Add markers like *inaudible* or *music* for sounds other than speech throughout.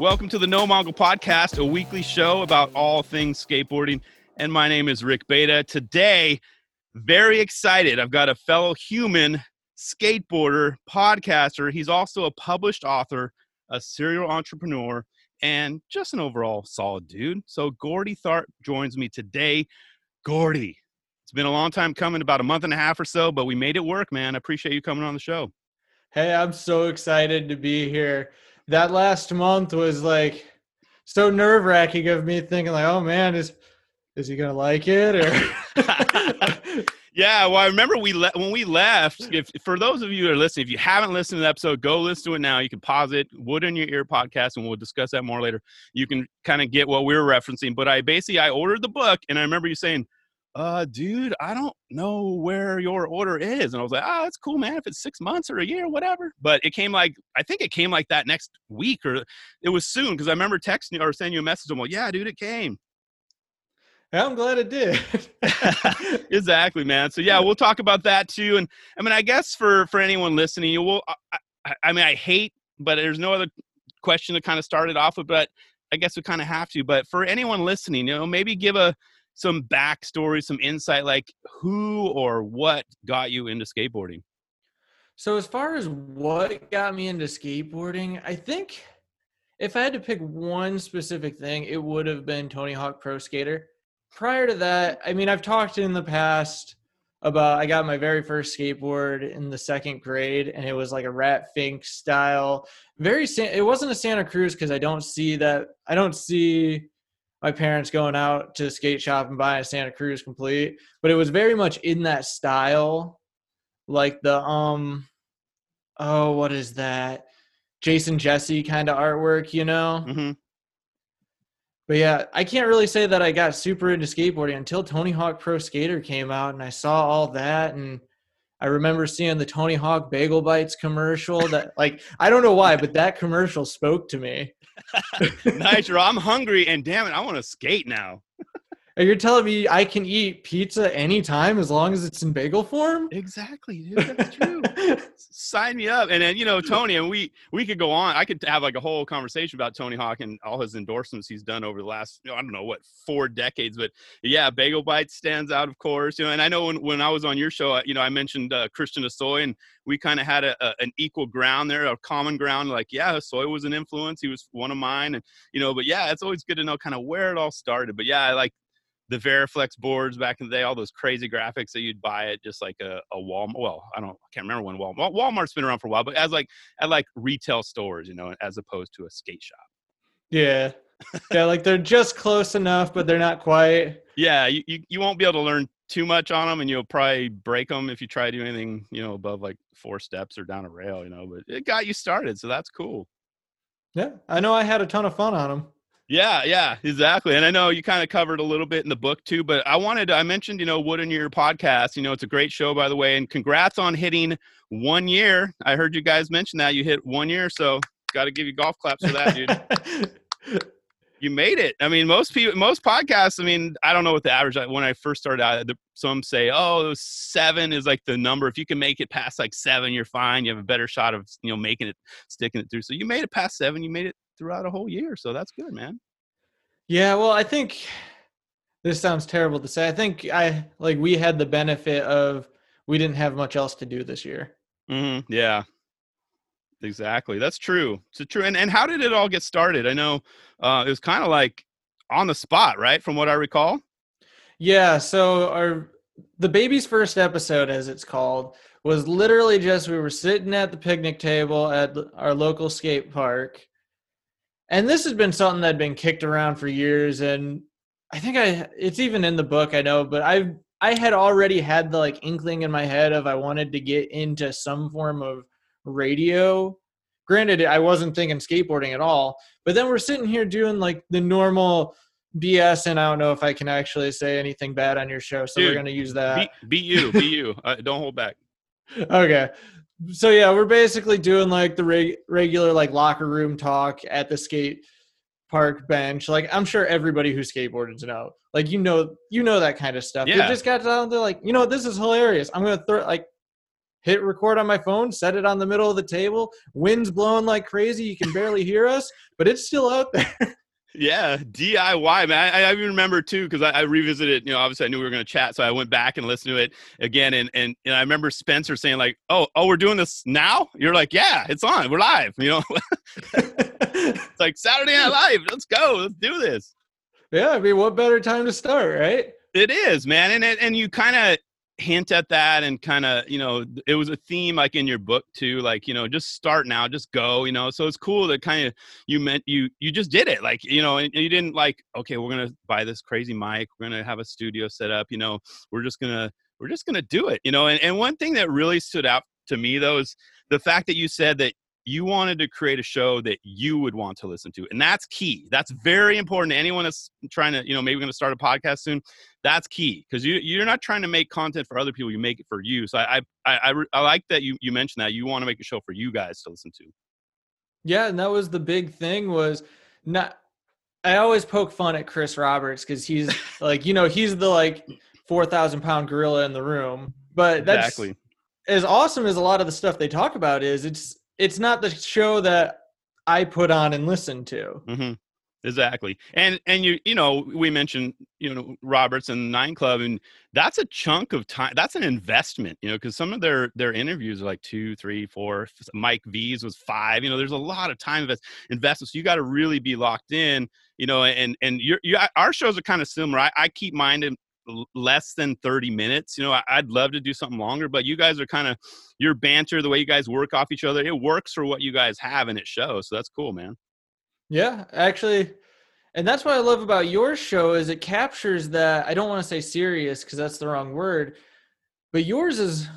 Welcome to the No Mongol Podcast, a weekly show about all things skateboarding. And my name is Rick Beta. Today, very excited. I've got a fellow human skateboarder, podcaster. He's also a published author, a serial entrepreneur, and just an overall solid dude. So, Gordy Tharp joins me today. Gordy, it's been a long time coming, about a month and a half or so, but we made it work, man. I appreciate you coming on the show. Hey, I'm so excited to be here. That last month was like so nerve wracking of me thinking like, oh man, is is he gonna like it or? *laughs* yeah, well, I remember we le- when we left. If for those of you who are listening, if you haven't listened to the episode, go listen to it now. You can pause it, Wood in Your Ear podcast, and we'll discuss that more later. You can kind of get what we were referencing. But I basically I ordered the book, and I remember you saying uh, dude, I don't know where your order is. And I was like, oh, it's cool, man. If it's six months or a year, whatever. But it came like, I think it came like that next week or it was soon because I remember texting or sending you a message. I'm like, yeah, dude, it came. Yeah, I'm glad it did. *laughs* *laughs* exactly, man. So yeah, we'll talk about that too. And I mean, I guess for for anyone listening, you will. I, I, I mean, I hate, but there's no other question to kind of start it off with. But I guess we kind of have to. But for anyone listening, you know, maybe give a some backstory, some insight, like who or what got you into skateboarding? So, as far as what got me into skateboarding, I think if I had to pick one specific thing, it would have been Tony Hawk Pro Skater. Prior to that, I mean, I've talked in the past about I got my very first skateboard in the second grade, and it was like a Rat Fink style. Very, it wasn't a Santa Cruz because I don't see that. I don't see my parents going out to skate shop and buying a Santa Cruz complete, but it was very much in that style, like the um, oh, what is that? Jason Jessee kind of artwork, you know. Mm-hmm. But yeah, I can't really say that I got super into skateboarding until Tony Hawk Pro Skater came out, and I saw all that, and I remember seeing the Tony Hawk Bagel Bites commercial. That like I don't know why, but that commercial spoke to me. *laughs* Nitro, I'm hungry and damn it, I want to skate now. You're telling me I can eat pizza anytime as long as it's in bagel form? Exactly, dude. That's true. *laughs* Sign me up. And then, you know, Tony, and we we could go on. I could have like a whole conversation about Tony Hawk and all his endorsements he's done over the last, I don't know what, four decades. But yeah, Bagel Bites stands out, of course. You know, and I know when, when I was on your show, you know, I mentioned uh, Christian Hosoi, and we kind of had a, a, an equal ground there, a common ground. Like, yeah, Hosoi was an influence. He was one of mine. And, you know, but yeah, it's always good to know kind of where it all started. But yeah, I like the Veriflex boards back in the day, all those crazy graphics that you'd buy at just like a, a Walmart. Well, I don't, I can't remember when Walmart. Walmart's been around for a while, but as like at like retail stores, you know, as opposed to a skate shop. Yeah, yeah, like they're just close enough, but they're not quite. Yeah, you, you you won't be able to learn too much on them, and you'll probably break them if you try to do anything, you know, above like four steps or down a rail, you know. But it got you started, so that's cool. Yeah, I know I had a ton of fun on them. Yeah, yeah, exactly. And I know you kind of covered a little bit in the book too, but I wanted to, I mentioned, you know, Wood in Your podcast. You know, it's a great show, by the way. And congrats on hitting one year. I heard you guys mention that you hit one year. So got to give you golf claps for that, dude. *laughs* you made it. I mean, most people, most podcasts, I mean, I don't know what the average, when I first started out, some say, oh, seven is like the number. If you can make it past like seven, you're fine. You have a better shot of, you know, making it, sticking it through. So you made it past seven. You made it throughout a whole year. So that's good, man. Yeah, well, I think this sounds terrible to say. I think I like we had the benefit of we didn't have much else to do this year. Mm-hmm. Yeah, exactly. That's true. It's true. And and how did it all get started? I know uh, it was kind of like on the spot, right? From what I recall. Yeah. So our the baby's first episode, as it's called, was literally just we were sitting at the picnic table at our local skate park and this has been something that had been kicked around for years and i think i it's even in the book i know but i i had already had the like inkling in my head of i wanted to get into some form of radio. Granted i wasn't thinking skateboarding at all but then we're sitting here doing like the normal bs and i don't know if i can actually say anything bad on your show so Dude, we're going to use that. be, be you be you. Uh, don't hold back. *laughs* Okay so yeah, we're basically doing like the reg- regular like locker room talk at the skate park bench. Like I'm sure everybody who skateboards know. Like you know, you know that kind of stuff. Yeah. Just got down there like, you know, this is hilarious. I'm gonna throw like hit record on my phone, set it on the middle of the table. Wind's blowing like crazy. You can barely hear us, but it's still out there. *laughs* Yeah, DIY, man. I, I even remember too because I, I, revisited. You know, obviously I knew we were going to chat, so I went back and listened to it again. And, and and I remember Spencer saying like, "Oh, oh, we're doing this now." You're like, "Yeah, it's on. We're live." You know, it's *laughs* *laughs* like Saturday Night Live. Let's go. Let's do this. Yeah, I mean, what better time to start, right? It is, man, and and you kind of hint at that and kind of you know it was a theme like in your book too like you know just start now just go you know so it's cool that kind of you meant you you just did it like you know and you didn't like okay we're gonna buy this crazy mic we're gonna have a studio set up you know we're just gonna we're just gonna do it you know and, and one thing that really stood out to me though is the fact that you said that you wanted to create a show that you would want to listen to and that's key. That's very important to anyone that's trying to you know maybe going to start a podcast soon. That's key because you you're not trying to make content for other people you make it for you. So i i i, I like that you you mentioned that you want to make a show for you guys to listen to. Yeah and that was the big thing was not i always poke fun at chris roberts because he's *laughs* like you know he's the like 4000 pound gorilla in the room but that's exactly. as awesome as a lot of the stuff they talk about is it's it's not the show that I put on and listen to. Mm-hmm. Exactly, and and you you know we mentioned you know Roberts and Nine Club, and that's a chunk of time. That's an investment, you know, because some of their their interviews are like two, three, four. Mike V's was five. You know, there's a lot of time invest, investment. So you got to really be locked in. You know, and and your, your our shows are kind of similar. I, I keep mine in less than 30 minutes. You know, I, would love to do something longer, but you guys are kind of your banter, the way you guys work off each other, it works for what you guys have and it shows. So that's cool, man. Yeah, actually, and that's what I love about your show is it captures that. I don't want to say serious because that's the wrong word, but yours is,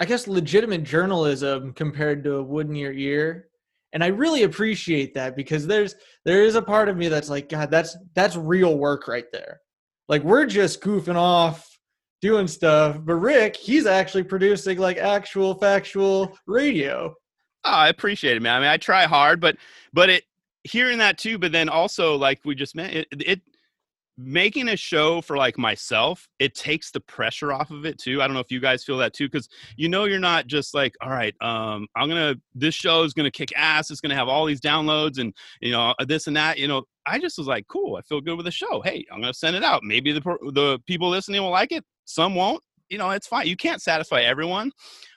I guess, legitimate journalism compared to a wood in your ear and i really appreciate that because there's there is a part of me that's like god that's that's real work right there like we're just goofing off doing stuff, but Rick, he's actually producing like actual factual radio. Oh, I appreciate it, man. I mean, I try hard, but but it hearing that too, but then also like we just met it, it making a show for like myself it takes the pressure off of it too i don't know if you guys feel that too because you know you're not just like all right um i'm gonna this show is gonna kick ass it's gonna have all these downloads and you know this and that you know i just was like cool i feel good with the show hey i'm gonna send it out maybe the the people listening will like it some won't you know it's fine you can't satisfy everyone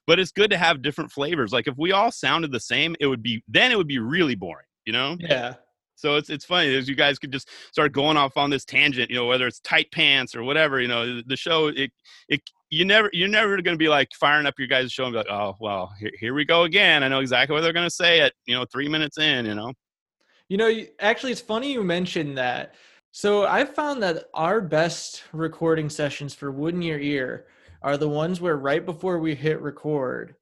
but it's good to have different flavors like if we all sounded the same it would be then it would be really boring you know? Yeah so it's it's funny as you guys could just start going off on this tangent, you know, whether it's tight pants or whatever, you know, the show it it you never you're never going to be like firing up your guys' show and be like, oh well, here, here we go again. I know exactly what they're going to say at you know three minutes in, you know. You know, actually, it's funny you mentioned that. So I found that our best recording sessions for Wood in Your Ear are the ones where right before we hit record,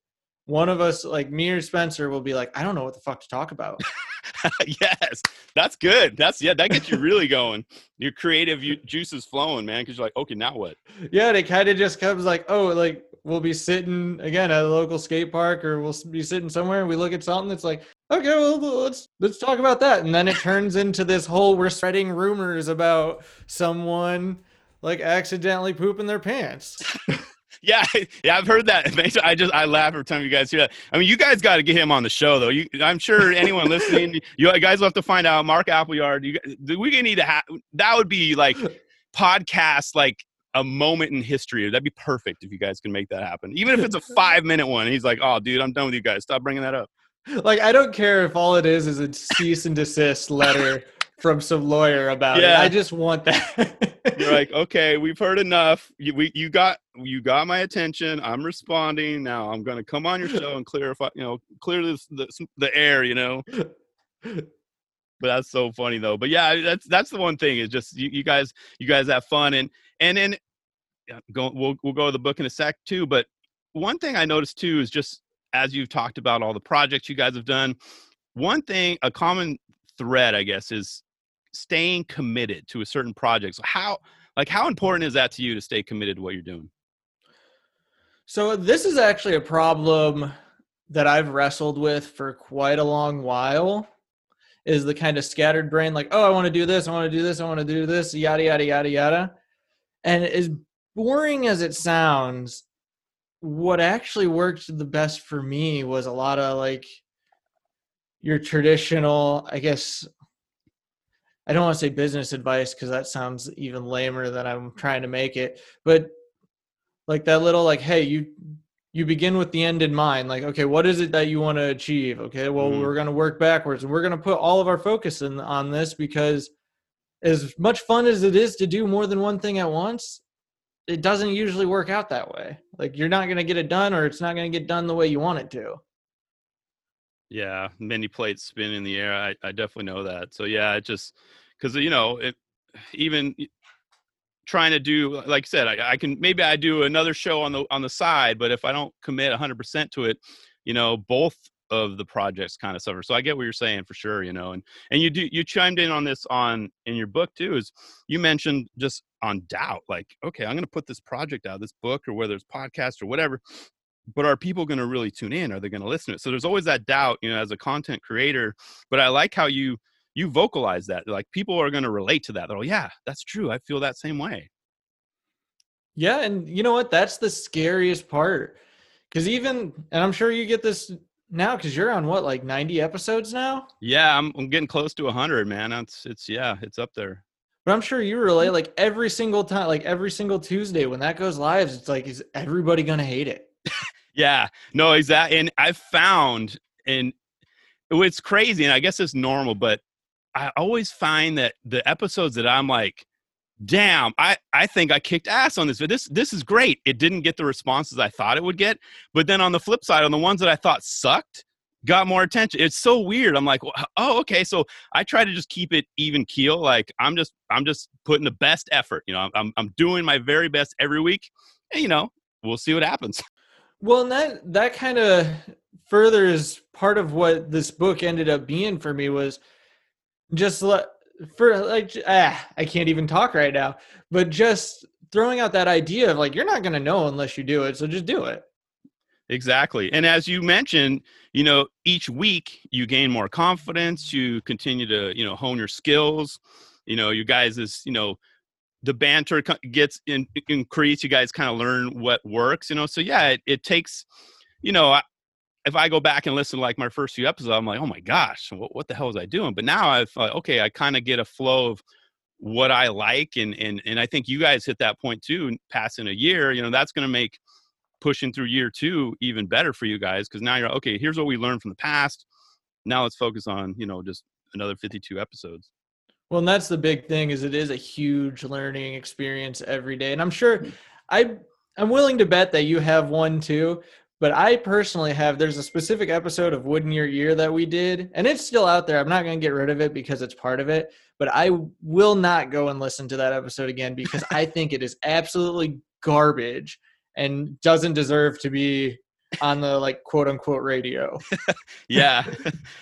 one of us, like me or Spencer, will be like, I don't know what the fuck to talk about. *laughs* *laughs* yes, that's good. That's yeah, that gets you really going. Your creative juices flowing, man. Because you're like, okay, now what? Yeah, it kind of just comes like, oh, like we'll be sitting again at a local skate park, or we'll be sitting somewhere, and we look at something that's like, okay, well, let's let's talk about that, and then it turns into this whole we're spreading rumors about someone like accidentally pooping their pants. *laughs* yeah, *laughs* yeah, I've heard that. *laughs* I just I laugh every time you guys hear that. I mean, you guys got to get him on the show, though. You, I'm sure anyone listening, *laughs* you guys will have to find out. Mark Appleyard, you, we need to have that would be like podcast like a moment in history. That'd be perfect if you guys can make that happen. Even if it's a five minute one. He's like, oh, dude, I'm done with you guys. Stop bringing that up. Like, I don't care if all it is is a cease and desist letter from some lawyer about yeah. it. I just want that. *laughs* You're like, okay, we've heard enough. You, we, you got, you got my attention. I'm responding. Now I'm going to come on your show and clarify, you know, clear this, the, the air, you know. *laughs* But that's so funny though. But yeah, that's that's the one thing is just you, you guys, you guys have fun and and then go. We'll we'll go to the book in a sec too. But one thing I noticed too is just as you've talked about all the projects you guys have done. One thing, a common thread, I guess, is staying committed to a certain project. So how like how important is that to you to stay committed to what you're doing? So this is actually a problem that I've wrestled with for quite a long while is the kind of scattered brain like, "Oh, I want to do this, I want to do this, I want to do this, yada yada yada yada." And as boring as it sounds, what actually worked the best for me was a lot of like your traditional, I guess I don't want to say business advice because that sounds even lamer than I'm trying to make it, but like that little like, hey, you you begin with the end in mind. Like, okay, what is it that you want to achieve? Okay, well, mm-hmm. we're going to work backwards and we're going to put all of our focus in on this because as much fun as it is to do more than one thing at once, it doesn't usually work out that way. Like you're not going to get it done or it's not going to get done the way you want it to. Yeah, many plates spin in the air. I, I definitely know that. So yeah, it just because you know it even trying to do like I said, I, I, can maybe I do another show on the on the side, but if I don't commit 100% to it, you know, both of the projects kind of suffer. So I get what you're saying for sure, you know. And and you do you chimed in on this on in your book too is you mentioned just on doubt like okay, I'm going to put this project out, this book or whether it's podcast or whatever, but are people going to really tune in? Are they going to listen to it? So there's always that doubt, you know, as a content creator, but I like how you you vocalize that like people are going to relate to that. They're like, yeah, that's true. I feel that same way. Yeah, and you know what? That's the scariest part. Cuz even and I'm sure you get this now because you're on what like 90 episodes now yeah I'm, I'm getting close to 100 man it's it's yeah it's up there but i'm sure you relate mm. like every single time like every single tuesday when that goes live it's like is everybody gonna hate it yeah no exactly and i've found and it's crazy and i guess it's normal but i always find that the episodes that i'm like damn, I, I think I kicked ass on this. But this this is great. It didn't get the responses I thought it would get. But then on the flip side, on the ones that I thought sucked, got more attention. It's so weird. I'm like, oh, okay. So I try to just keep it even keel. Like I'm just I'm just putting the best effort. You know, I'm I'm doing my very best every week. And, you know, we'll see what happens. Well, and that that kind of furthers part of what this book ended up being for me was just let for like ah, I can't even talk right now. But just throwing out that idea of like you're not going to know unless you do it, so just do it. Exactly. And as you mentioned, you know, each week you gain more confidence, you continue to, you know, hone your skills. You know, you guys is, you know, the banter gets in, increased. You guys kind of learn what works, you know. So yeah, it, it takes, you know, if I go back and listen to like my first few episodes, I'm like, oh my gosh, what, what the hell was I doing? But now I've okay, I kind of get a flow of what I like, and and and I think you guys hit that point too. Passing a year, you know, that's going to make pushing through year two even better for you guys because now you're okay. Here's what we learned from the past. Now let's focus on you know just another 52 episodes. Well, and that's the big thing is it is a huge learning experience every day, and I'm sure mm. I I'm willing to bet that you have one too. But I personally have, there's a specific episode of Wood in Your Ear that we did, and it's still out there. I'm not going to get rid of it because it's part of it, but I will not go and listen to that episode again because I *laughs* think it is absolutely garbage and doesn't deserve to be on the like quote unquote radio. *laughs* yeah.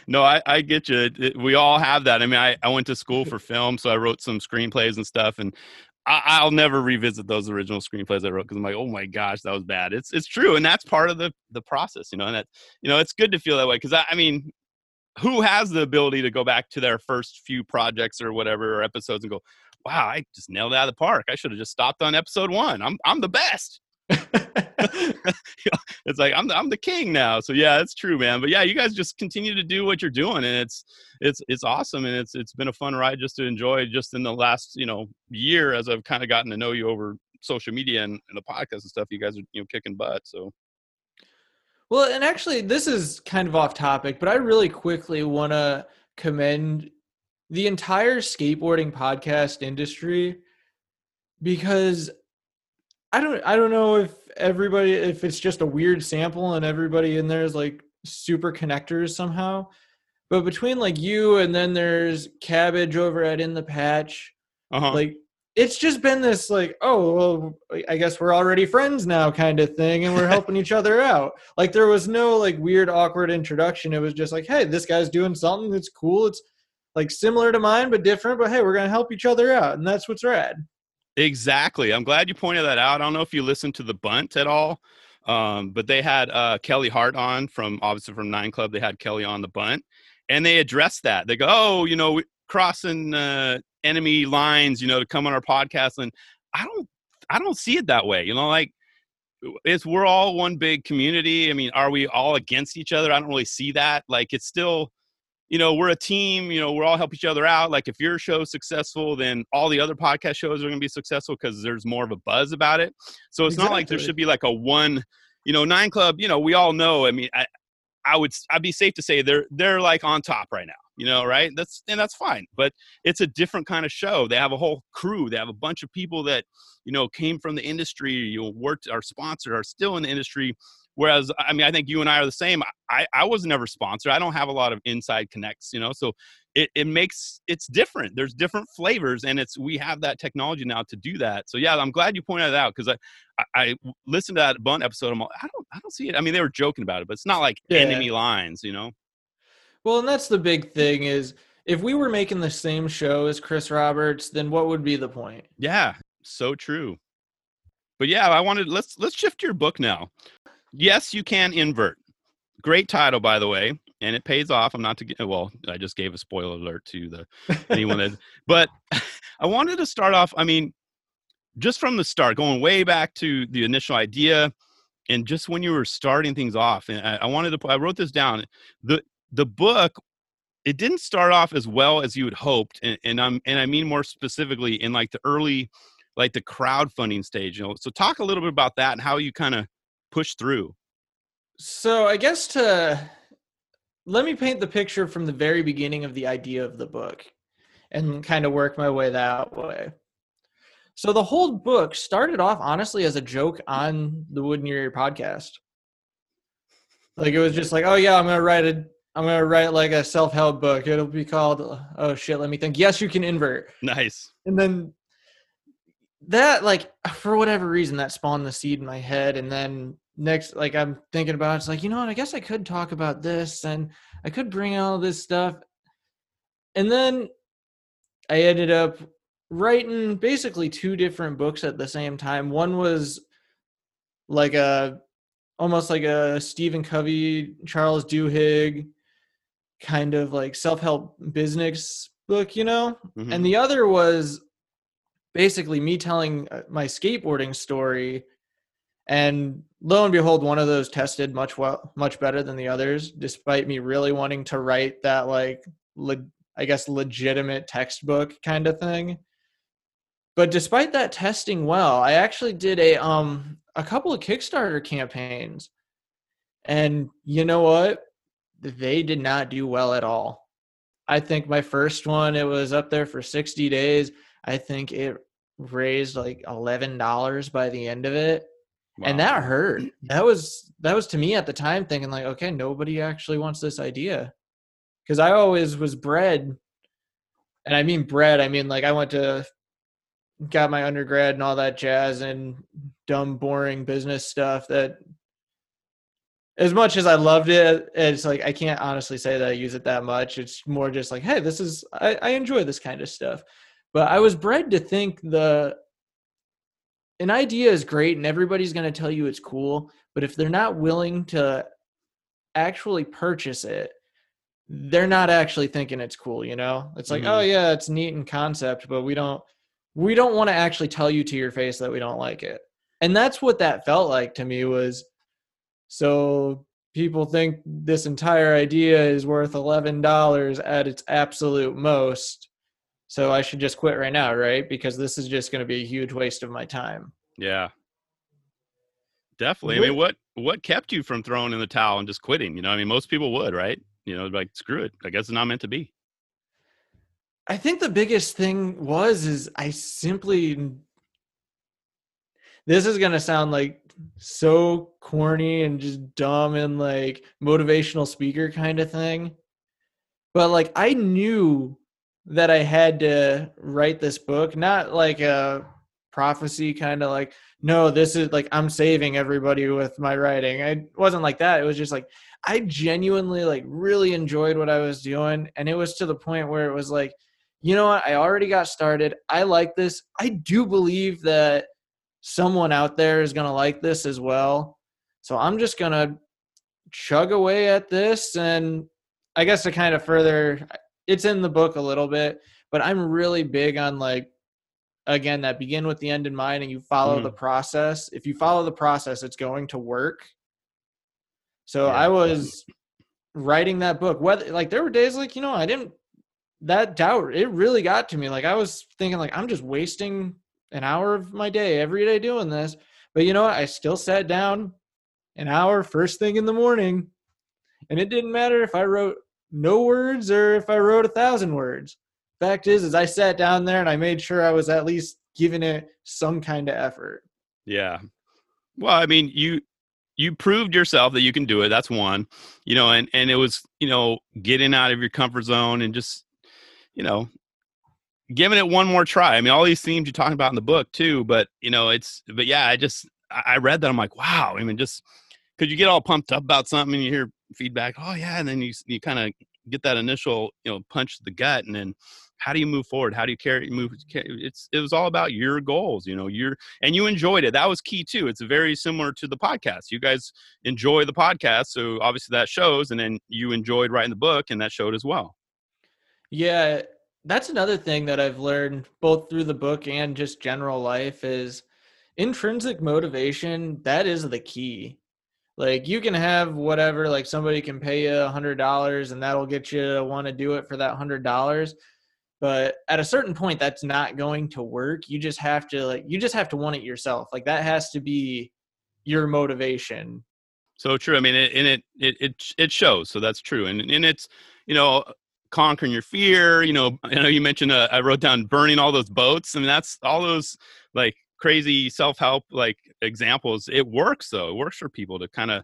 No, I, I get you. It, we all have that. I mean, I, I went to school for film, so I wrote some screenplays and stuff. And I, will never revisit those original screenplays I wrote because I'm like, oh my gosh, that was bad. It's it's true, and that's part of the the process, you know. And that you know, it's good to feel that way because I, I mean, who has the ability to go back to their first few projects or whatever or episodes and go, wow, I just nailed it out of the park. I should have just stopped on episode one. I'm I'm the best. *laughs* it's like I'm the, I'm the king now. So yeah, it's true, man. But yeah, you guys just continue to do what you're doing, and it's it's it's awesome, and it's it's been a fun ride just to enjoy. Just in the last you know year, as I've kind of gotten to know you over social media and, and the podcast and stuff, you guys are you know kicking butt. So. Well, and actually, this is kind of off topic, but I really quickly want to commend the entire skateboarding podcast industry because I don't I don't know if everybody if it's just a weird sample and everybody in there is like super connectors somehow. But between like you and then there's cabbage over at in the patch, uh-huh. like it's just been this like oh well i guess we're already friends now kind of thing and we're *laughs* helping each other out like there was no like weird awkward introduction it was just like hey this guy's doing something that's cool it's like similar to mine but different but hey we're gonna help each other out and that's what's rad Exactly. I'm glad you pointed that out. I don't know if you listened to the bunt at all, um, but they had uh, Kelly Hart on from obviously from Nine Club. They had Kelly on the bunt, and they addressed that. They go, "Oh, you know, crossing uh, enemy lines, you know, to come on our podcast." And I don't, I don't see it that way. You know, like it's we're all one big community. I mean, are we all against each other? I don't really see that. Like it's still, you know, we're a team. You know, we're all help each other out. Like if your show's successful, then all the other podcast shows are going to be successful because there's more of a buzz about it. So it's exactly. not like there should be like a one. You know, Nine Club. You know, we all know. I mean, I, I would I'd be safe to say they're they're like on top right now you know right that's and that's fine but it's a different kind of show they have a whole crew they have a bunch of people that you know came from the industry you know worked are sponsored are still in the industry whereas i mean i think you and i are the same i i was never sponsored i don't have a lot of inside connects you know so it, it makes it's different there's different flavors and it's we have that technology now to do that so yeah i'm glad you pointed that out because i i listened to that bunt episode i'm like i don't i don't see it i mean they were joking about it but it's not like yeah. enemy lines you know well, and that's the big thing is if we were making the same show as Chris Roberts, then what would be the point? Yeah, so true. But yeah, I wanted let's let's shift your book now. Yes, you can invert. Great title, by the way, and it pays off. I'm not to get well. I just gave a spoiler alert to the anyone that. *laughs* But *laughs* I wanted to start off. I mean, just from the start, going way back to the initial idea, and just when you were starting things off. And I, I wanted to. I wrote this down. The the book it didn't start off as well as you had hoped and, and i'm and i mean more specifically in like the early like the crowdfunding stage you know so talk a little bit about that and how you kind of push through so i guess to let me paint the picture from the very beginning of the idea of the book and kind of work my way that way so the whole book started off honestly as a joke on the wood in your ear podcast like it was just like oh yeah i'm gonna write a I'm gonna write like a self-help book. It'll be called oh shit, let me think. Yes, you can invert. Nice. And then that like for whatever reason that spawned the seed in my head and then next like I'm thinking about it, it's like, you know what, I guess I could talk about this and I could bring all this stuff. And then I ended up writing basically two different books at the same time. One was like a almost like a Stephen Covey, Charles Duhigg kind of like self-help business book, you know? Mm-hmm. And the other was basically me telling uh, my skateboarding story and lo and behold one of those tested much well much better than the others despite me really wanting to write that like le- i guess legitimate textbook kind of thing but despite that testing well i actually did a um a couple of kickstarter campaigns and you know what they did not do well at all. I think my first one, it was up there for 60 days. I think it raised like $11 by the end of it. Wow. And that hurt. That was that was to me at the time thinking like, okay, nobody actually wants this idea. Cuz I always was bred and I mean bred, I mean like I went to got my undergrad and all that jazz and dumb boring business stuff that as much as I loved it, it's like I can't honestly say that I use it that much. It's more just like, hey, this is I, I enjoy this kind of stuff. But I was bred to think the an idea is great and everybody's going to tell you it's cool, but if they're not willing to actually purchase it, they're not actually thinking it's cool, you know? It's like, oh, mm-hmm. oh yeah, it's neat in concept, but we don't we don't want to actually tell you to your face that we don't like it. And that's what that felt like to me was so people think this entire idea is worth $11 at its absolute most. So I should just quit right now, right? Because this is just going to be a huge waste of my time. Yeah. Definitely. I mean, what what kept you from throwing in the towel and just quitting? You know, I mean, most people would, right? You know, like screw it. I guess it's not meant to be. I think the biggest thing was is I simply this is going to sound like so corny and just dumb and like motivational speaker kind of thing. But like I knew that I had to write this book, not like a prophecy kind of like no, this is like I'm saving everybody with my writing. I wasn't like that. It was just like I genuinely like really enjoyed what I was doing and it was to the point where it was like you know what? I already got started. I like this. I do believe that someone out there is going to like this as well. So I'm just going to chug away at this. And I guess to kind of further, it's in the book a little bit, but I'm really big on like again that begin with the end in mind and you follow Mhm. the process. If you follow the process it's going to work. So Yeah. i was writing that book whether like there were days like you know i didn't that doubt it really got to me. Like i was thinking like i'm just wasting an hour of my day every day doing this. But you know what? I still sat down an hour first thing in the morning and it didn't matter if i wrote no words or if i wrote a thousand words fact is is i sat down there and i made sure i was at least giving it some kind of effort Yeah. Well, I mean, you you proved yourself that you can do it. That's one. You know, and and it was, you know, getting out of your comfort zone and just, you know, giving it one more try. I mean, all these themes you're talking about in the book too, but you know, it's but yeah, I just I read that I'm like, wow. I mean, just because you get all pumped up about something and you hear feedback, oh yeah, and then you you kind of get that initial you know punch to the gut, and then how do you move forward? How do you carry move? It's it was all about your goals, you know, your and you enjoyed it. That was key too. It's very similar to the podcast. You guys enjoy the podcast, so obviously that shows, and then you enjoyed writing the book, and that showed as well. Yeah, that's another thing that I've learned both through the book and just general life is intrinsic motivation. That is the key. Like you can have whatever, like somebody can pay you a hundred dollars and that'll get you to want to do it for that hundred dollars. But at a certain point, that's not going to work. You just have to like you just have to want it yourself. Like that has to be your motivation. So true. I mean, it, and it it it it shows. So that's true, and and it's you know conquering your fear. You know, I know you mentioned. Uh, I wrote down burning all those boats. I mean, that's all those like crazy self help like examples. It works though. It works for people to kind of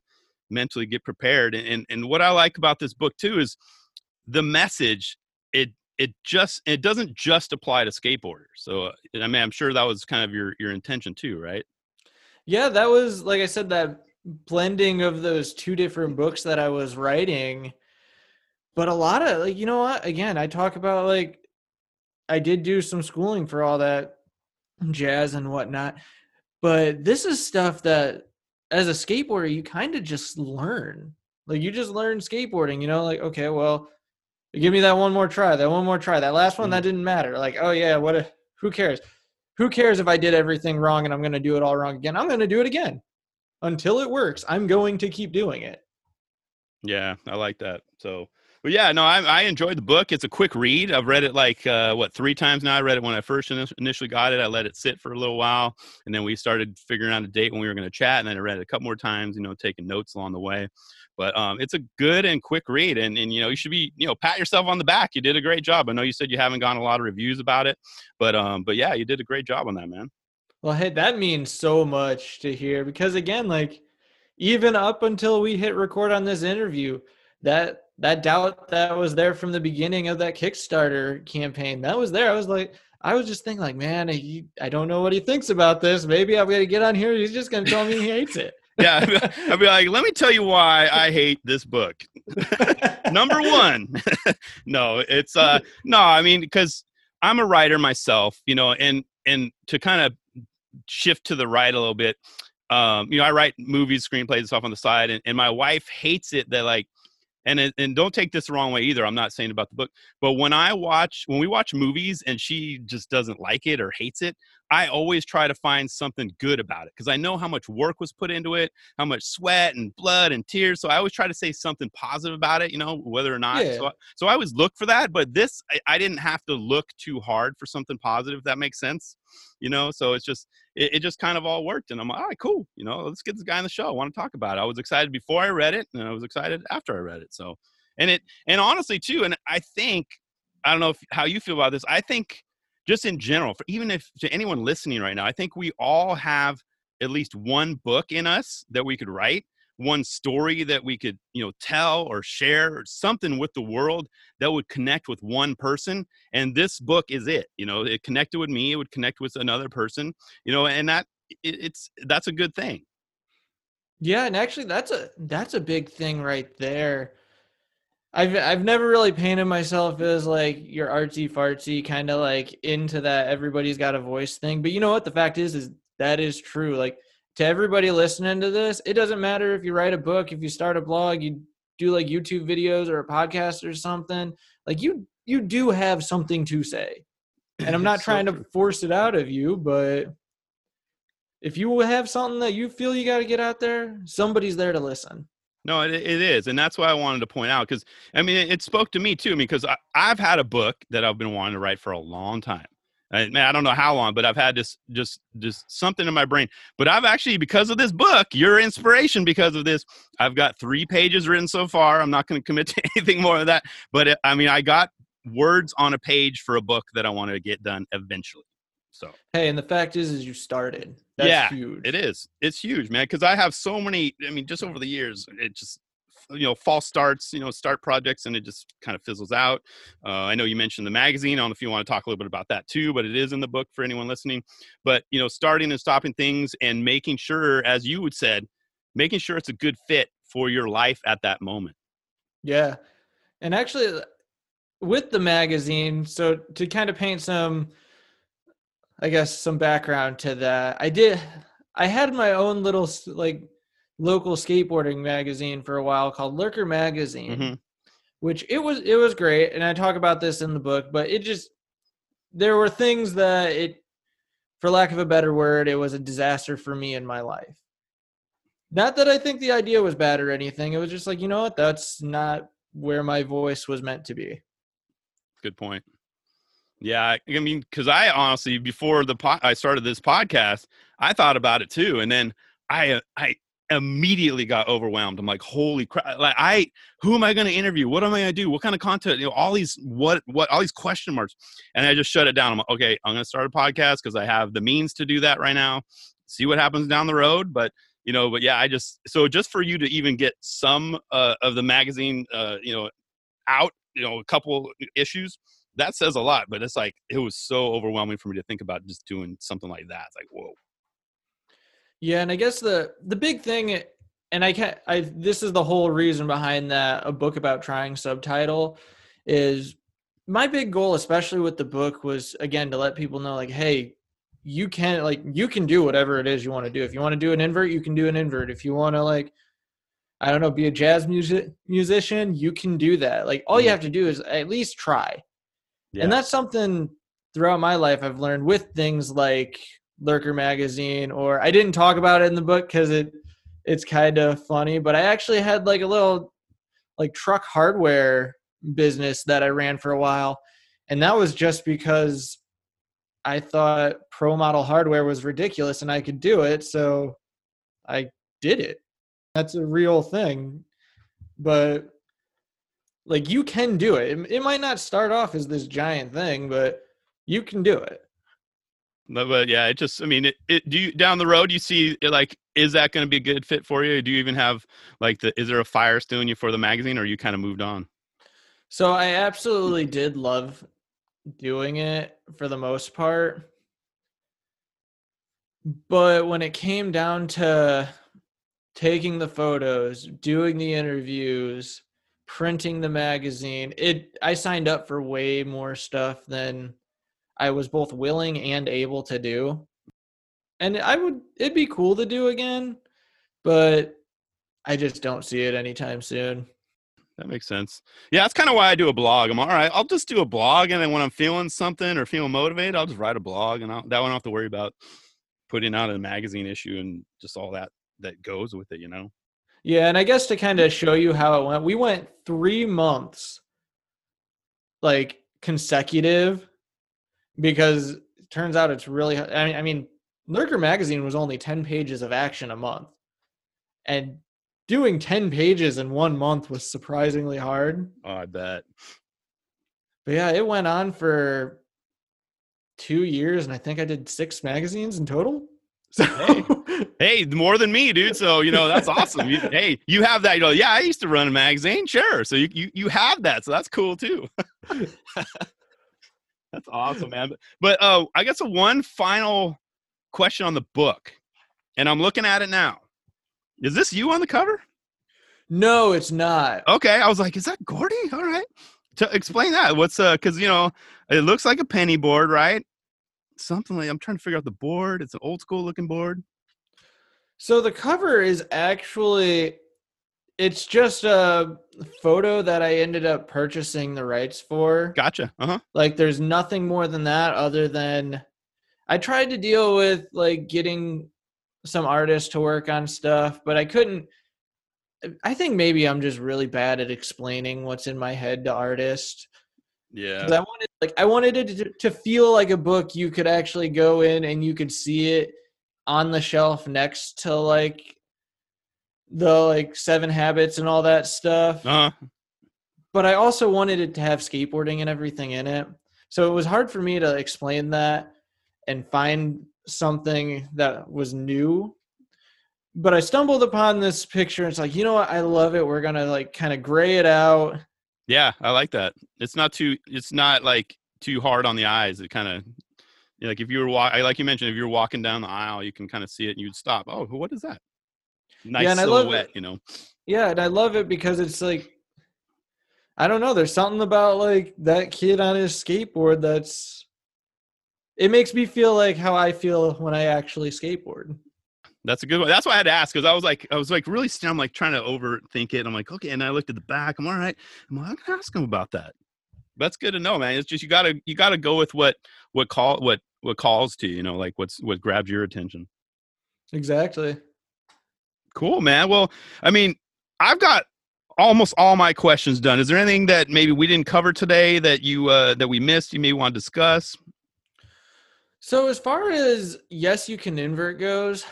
mentally get prepared. And, and and what I like about this book too is the message. It it just it doesn't just apply to skateboarders. So uh, I mean, I'm sure that was kind of your your intention too, right? Yeah, that was like I said that blending of those two different books that I was writing. But a lot of like you know what? Again, I talk about like I did do some schooling for all that jazz and whatnot. But this is stuff that as a skateboarder you kind of just learn. Like you just learn skateboarding, you know, like okay, well, give me that one more try, that one more try. That last one that mm-hmm. didn't matter. Like, oh yeah, what if, who cares? Who cares if I did everything wrong and I'm going to do it all wrong again? I'm going to do it again until it works. I'm going to keep doing it. Yeah, I like that. So, but yeah, no, I, I enjoyed the book. It's a quick read. I've read it like uh, what three times now. I read it when I first ini- initially got it. I let it sit for a little while, and then we started figuring out a date when we were going to chat. And then I read it a couple more times, you know, taking notes along the way. But um, it's a good and quick read, and and you know, you should be, you know, pat yourself on the back. You did a great job. I know you said you haven't gotten a lot of reviews about it, but um, but yeah, you did a great job on that, man. Well, hey, that means so much to hear because again, like even up until we hit record on this interview, that that doubt that was there from the beginning of that Kickstarter campaign, that was there. I was like, I was just thinking, like, man, he, I don't know what he thinks about this. Maybe I'm gonna get on here. He's just gonna tell me he hates it. *laughs* Yeah, I'd be like, let me tell you why I hate this book. *laughs* number one *laughs* no it's uh no i mean because i'm a writer myself you know and and to kind of shift to the right a little bit um you know i write movies screenplays and stuff on the side and, and my wife hates it that like and and don't take this the wrong way either i'm not saying about the book but when i watch when we watch movies and she just doesn't like it or hates it i always try to find something good about it because i know how much work was put into it how much sweat and blood and tears so i always try to say something positive about it you know whether or not Yeah. so, so i always look for that but this I, I didn't have to look too hard for something positive if that makes sense you know so it's just it, it just kind of all worked and i'm like all right cool you know let's get this guy on the show i want to talk about it i was excited before i read it and i was excited after i read it so and it and honestly too and i think i don't know if, how you feel about this i think just in general for even if to anyone listening right now i think we all have at least one book in us that we could write one story that we could you know tell or share or something with the world that would connect with one person and this book is it you know it connected with me it would connect with another person you know and that it, it's that's a good thing Yeah, and actually that's a that's a big thing right there. I've I've never really painted myself as like your artsy fartsy kind of like into that everybody's got a voice thing. But you know what? The fact is is that is true. Like to everybody listening to this, it doesn't matter if you write a book, if you start a blog, you do like YouTube videos or a podcast or something. Like you you do have something to say. and I'm *laughs* not So trying to force it out of you, but if you have something that you feel you got to get out there, somebody's there to listen. No, it, it is, and that's why I wanted to point out because I mean it, it spoke to me too. Because I, I've had a book that I've been wanting to write for a long time. I, man, I don't know how long, but I've had this just just something in my brain. But I've actually because of this book, your inspiration because of this, I've got three pages written so far. I'm not going to commit to *laughs* anything more of that. But it, I mean, I got words on a page for a book that I want to get done eventually. So Hey, and the fact is, is you started. That's Yeah, huge. it is. It's huge, man. Because I have so many. I mean, just over the years, it just you know false starts. You know, start projects and it just kind of fizzles out. Uh, I know you mentioned the magazine. I don't know if you want to talk a little bit about that too, but it is in the book for anyone listening. But you know, starting and stopping things and making sure, as you would said, making sure it's a good fit for your life at that moment. Yeah. And actually, with the magazine, so to kind of paint some, I guess, some background to that, I did, I had my own little like local skateboarding magazine for a while called Lurker Magazine, Mhm. which it was, it was great. And I talk about this in the book, but it just, there were things that it, for lack of a better word, it was a disaster for me in my life. Not that I think the idea was bad or anything. It was just like, you know what? That's not where my voice was meant to be. Good point. Yeah, I mean, because I honestly, before the po- I started this podcast, I thought about it too, and then I uh, I immediately got overwhelmed. I'm like, holy crap! Like, I who am I going to interview? What am I going to do? What kind of content? You know, all these what what all these question marks, and I just shut it down. I'm like, okay, I'm going to start a podcast because I have the means to do that right now. See what happens down the road, but you know, but yeah, I just so just for you to even get some uh, of the magazine, uh, you know, out, you know, a couple issues that says a lot, but it's like it was so overwhelming for me to think about just doing something like that. It's like, whoa. Yeah, and I guess the the big thing, and I can't. I this is the whole reason behind that a book about trying subtitle is my big goal, especially with the book, was again to let people know like, hey, you can like you can do whatever it is you want to do. If you want to do an invert, you can do an invert. If you want to like, I don't know, be a jazz music musician, you can do that. Like all you Mhm. have to do is at least try. Yeah. And that's something throughout my life I've learned with things like Lurker magazine or I didn't talk about it in the book cuz it it's kind of funny, but I actually had like a little like truck hardware business that I ran for a while and that was just because I thought pro model hardware was ridiculous and I could do it, so I did it. That's a real thing. But like you can do it. It, it might not start off as this giant thing, but you can do it. But, but yeah, it just, I mean, it, it, do you down the road, you see like, is that going to be a good fit for you? Do you even have like the, is there a fire still in you for the magazine or you kind of moved on? So I absolutely did love doing it for the most part. But when it came down to taking the photos, doing the interviews, printing the magazine, it I signed up for way more stuff than I was both willing and able to do. And I would it'd be cool to do again, but I just don't see it anytime soon. That makes sense. Yeah, that's kind of why I do a blog. I'm all right. I'll just do a blog, and then when I'm feeling something or feeling motivated, I'll just write a blog, and I'll, that one I don't have to worry about putting out a magazine issue and just all that that goes with it. You know. Yeah, and I guess to kind of show you how it went, we went three months like consecutive because it turns out it's really I mean, I mean Lurker magazine was only 10 pages of action a month. And doing 10 pages in one month was surprisingly hard. Oh, I bet. But yeah, it went on for two years and I think I did six magazines in total. So Hey, more than me, dude. So you know that's awesome. You, *laughs* hey, you have that. You know, yeah, I used to run a magazine, sure. So you you, you have that. So that's cool too. *laughs* that's awesome, man. But, but uh, I guess a one final question on the book, and I'm looking at it now. Is this you on the cover? no, it's not. Okay, I was like, is that Gordy? All right, to explain that. What's uh? Because you know, it looks like a penny board, right? Something like I'm trying to figure out the board. It's an old school looking board. So the cover is actually it's just a photo that I ended up purchasing the rights for. Gotcha. Uh huh. Like there's nothing more than that other than I tried to deal with like getting some artists to work on stuff, but I couldn't I think maybe I'm just really bad at explaining what's in my head to artists. Yeah. I wanted like I wanted it to, to feel like a book you could actually go in and you could see it on the shelf next to like the like seven habits and all that stuff. Uh huh. But I also wanted it to have skateboarding and everything in it. So it was hard for me to explain that and find something that was new. But I stumbled upon this picture and it's like, you know what? I love it. We're going to like kind of gray it out. Yeah, I like that. It's not too. It's not like too hard on the eyes. It kind of. Like if you were walk, like you mentioned, if you were walking down the aisle, you can kind of see it and you'd stop. Oh, what is that? Nice Yeah, and I love silhouette, it. you know. Yeah, and I love it because it's like I don't know, there's something about like that kid on his skateboard that's it makes me feel like how I feel when I actually skateboard. That's a good one. That's why I had to ask because I was like, I was like really, st- I'm like trying to overthink it. I'm like, okay, and I looked at the back. I'm all right. I'm like, I'm gonna ask him about that. That's good to know, man. It's just you gotta you gotta go with what what call what what calls to you, you know, like what's what grabs your attention. Exactly. Cool, man. Well, I mean, I've got almost all my questions done. Is there anything that maybe we didn't cover today that you uh that we missed you may want to discuss? So as far as yes you can invert goes,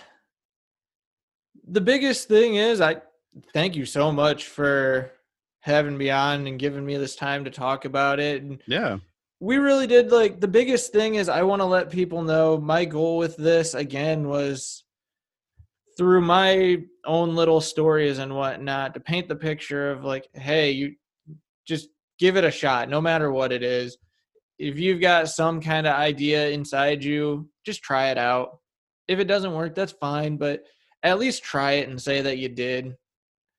the biggest thing is I thank you so much for having me on and giving me this time to talk about it and Yeah. we really did like the biggest thing is I want to let people know my goal with this again was through my own little stories and whatnot to paint the picture of like, hey, you just give it a shot, no matter what it is. If you've got some kind of idea inside you, just try it out. If it doesn't work, that's fine, but at least try it and say that you did.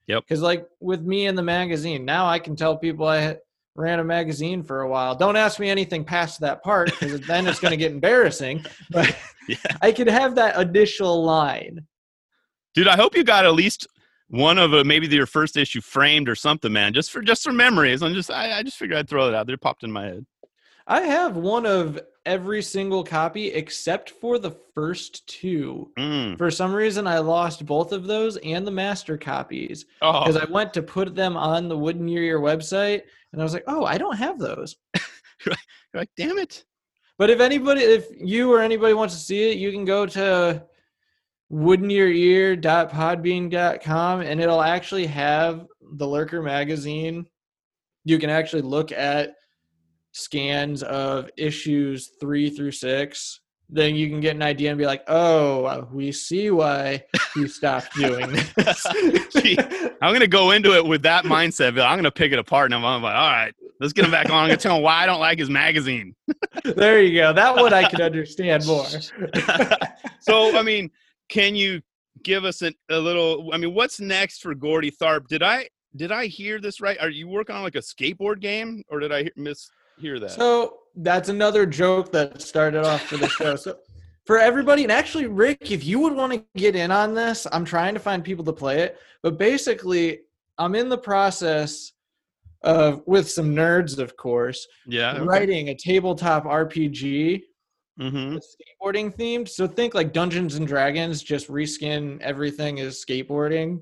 Yep. Because like with me in the magazine, now I can tell people I ran a magazine for a while. Don't ask me anything past that part because then it's going to get *laughs* embarrassing. But *laughs* Yeah. I could have that initial line. Dude, I hope you got at least one of uh, maybe your first issue framed or something, man. Just for just for memories. I'm just I, I just figured I'd throw it out there. It popped in my head. I have one of every single copy except for the first two. Mm. For some reason, I lost both of those and the master copies Oh, because I went to put them on the Wood in Your Ear website and I was like, oh, I don't have those. *laughs* you're like, damn it. But if anybody, if you or anybody wants to see it, you can go to woodenearear.podbean.com and it'll actually have the Lurker magazine. You can actually look at scans of issues three through six. Then you can get an idea and be like, oh, we see why he stopped doing this. *laughs* Gee, I'm gonna go into it with that mindset. But I'm gonna pick it apart, and I'm like, all right, let's get him back on. I'm gonna tell him why I don't like his magazine. *laughs* there you go. That one I can understand more. *laughs* so, I mean, can you give us an, a little? I mean, what's next for Gordy Tharp? Did I did I hear this right? Are you working on like a skateboard game, or did I hear, miss hear that? So that's another joke that started off for the show. So for everybody, and actually, Rick, if you would want to get in on this, I'm trying to find people to play it. But basically, I'm in the process of with some nerds, of course, yeah. writing a tabletop RPG Mm-hmm. skateboarding themed. So think like Dungeons and Dragons, just reskin everything as skateboarding.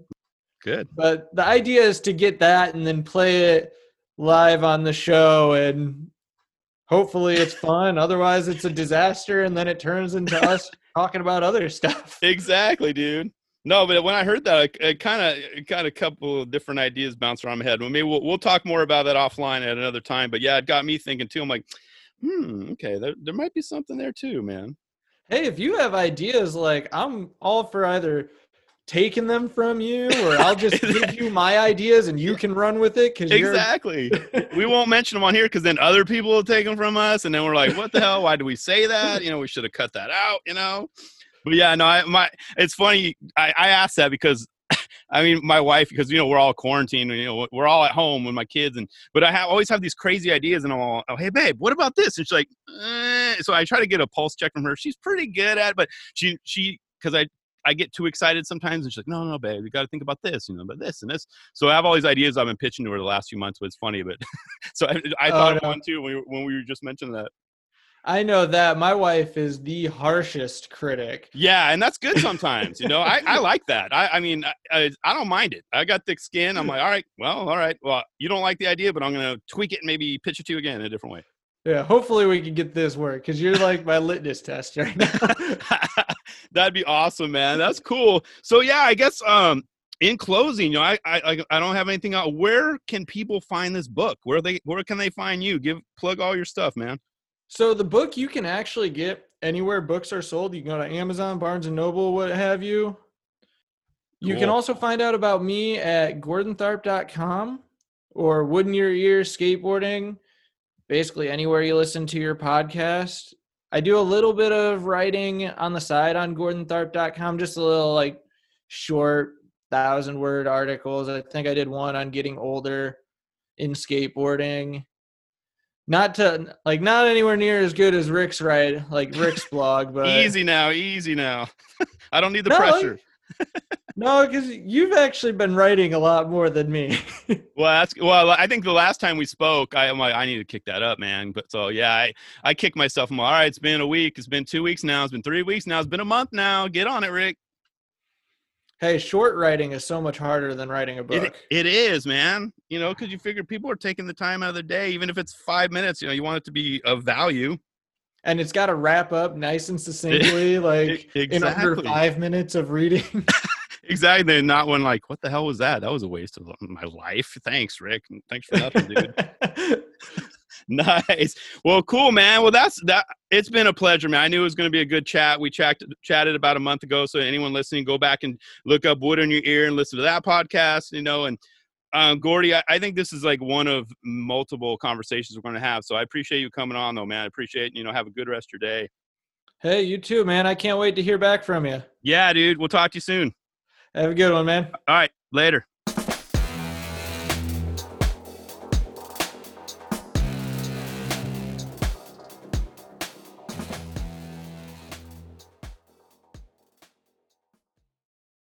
Good. But the idea is to get that and then play it live on the show and hopefully it's fun. Otherwise it's a disaster and then it turns into us *laughs* talking about other stuff. Exactly, dude. No, but when I heard that, I, I kind of got a couple of different ideas bounced around my head. Well, maybe we'll, we'll talk more about that offline at another time. But yeah, it got me thinking too. I'm like, hmm, okay, there, there might be something there too, man. Hey, if you have ideas like I'm all for either taking them from you or *laughs* I'll just give you my ideas and you can run with it Exactly. *laughs* we won't mention them on here because then other people will take them from us, and then we're like, what the hell? Why do we say that? You know, we should have cut that out. You know. But yeah, no, I, my it's funny. I, I asked that because *laughs* I mean, my wife, because you know we're all quarantined, you know, we're all at home with my kids, and but I have, always have these crazy ideas, and I'm all, oh, hey babe, what about this? And she's like, eh. so I try to get a pulse check from her. She's pretty good at, it, but she she because I I get too excited sometimes, and she's like, "No, no, babe, you got to think about this, you know, about this and this." So I have all these ideas I've been pitching to her the last few months. But it's funny, but *laughs* so I, I Oh, thought of no. one too when we, when we were just mentioning that. I know that my wife is the harshest critic. Yeah, and that's good sometimes. you know, I, I *laughs* like that. I, I mean, I, I, I don't mind it. I got thick skin. I'm like, all right, well, all right. Well, you don't like the idea, but I'm gonna tweak it and maybe pitch it to you again in a different way. Yeah, hopefully we can get this work because you're like my litmus test right now. *laughs* That'd be awesome, man. That's cool. So yeah, I guess um in closing, you know, I I I- don't have anything out. Where can people find this book? Where they where can they find you? Give plug all your stuff, man. So the book you can actually get anywhere books are sold. You can go to Amazon, Barnes and Noble, what have you. You can also find out about me at gordontharp.com or Wood in Your Ear Skateboarding, basically anywhere you listen to your podcast. I do a little bit of writing on the side on gordontharp.com, just a little like short thousand word articles. I think I did one on getting older in skateboarding. Not to like not anywhere near as good as Rick's write, like Rick's *laughs* blog, but easy now, easy now. *laughs* I don't need the No, pressure. No, because you've actually been writing a lot more than me. *laughs* Well, that's well. I think the last time we spoke, I, I'm like, I need to kick that up, man. But so yeah, I I kick myself. I'm like, all right, it's been a week. It's been two weeks now. It's been three weeks now. It's been a month now. Get on it, Rick. hey, short writing is so much harder than writing a book. It, it is, man. You know, because you figure people are taking the time out of their day, even if it's five minutes. You know, you want it to be of value. And it's got to wrap up nice and succinctly, *laughs* like in under five minutes of reading. *laughs* Exactly. And not when like, what the hell was that? That was a waste of um, my life. Thanks, Rick. Thanks for nothing, dude. *laughs* nice. Well, cool, man. Well, that's that. It's been a pleasure, man. I knew it was going to be a good chat. We chatted chatted about a month ago. So anyone listening, go back and look up Wood in Your Ear and listen to that podcast. You know, and um, Gordy, I, I think this is like one of multiple conversations we're going to have. So I appreciate you coming on, though, man. I appreciate you know. Have a good rest of your day. hey, you too, man. I can't wait to hear back from you. Yeah, dude. We'll talk to you soon. Have a good one, man. All right. Later.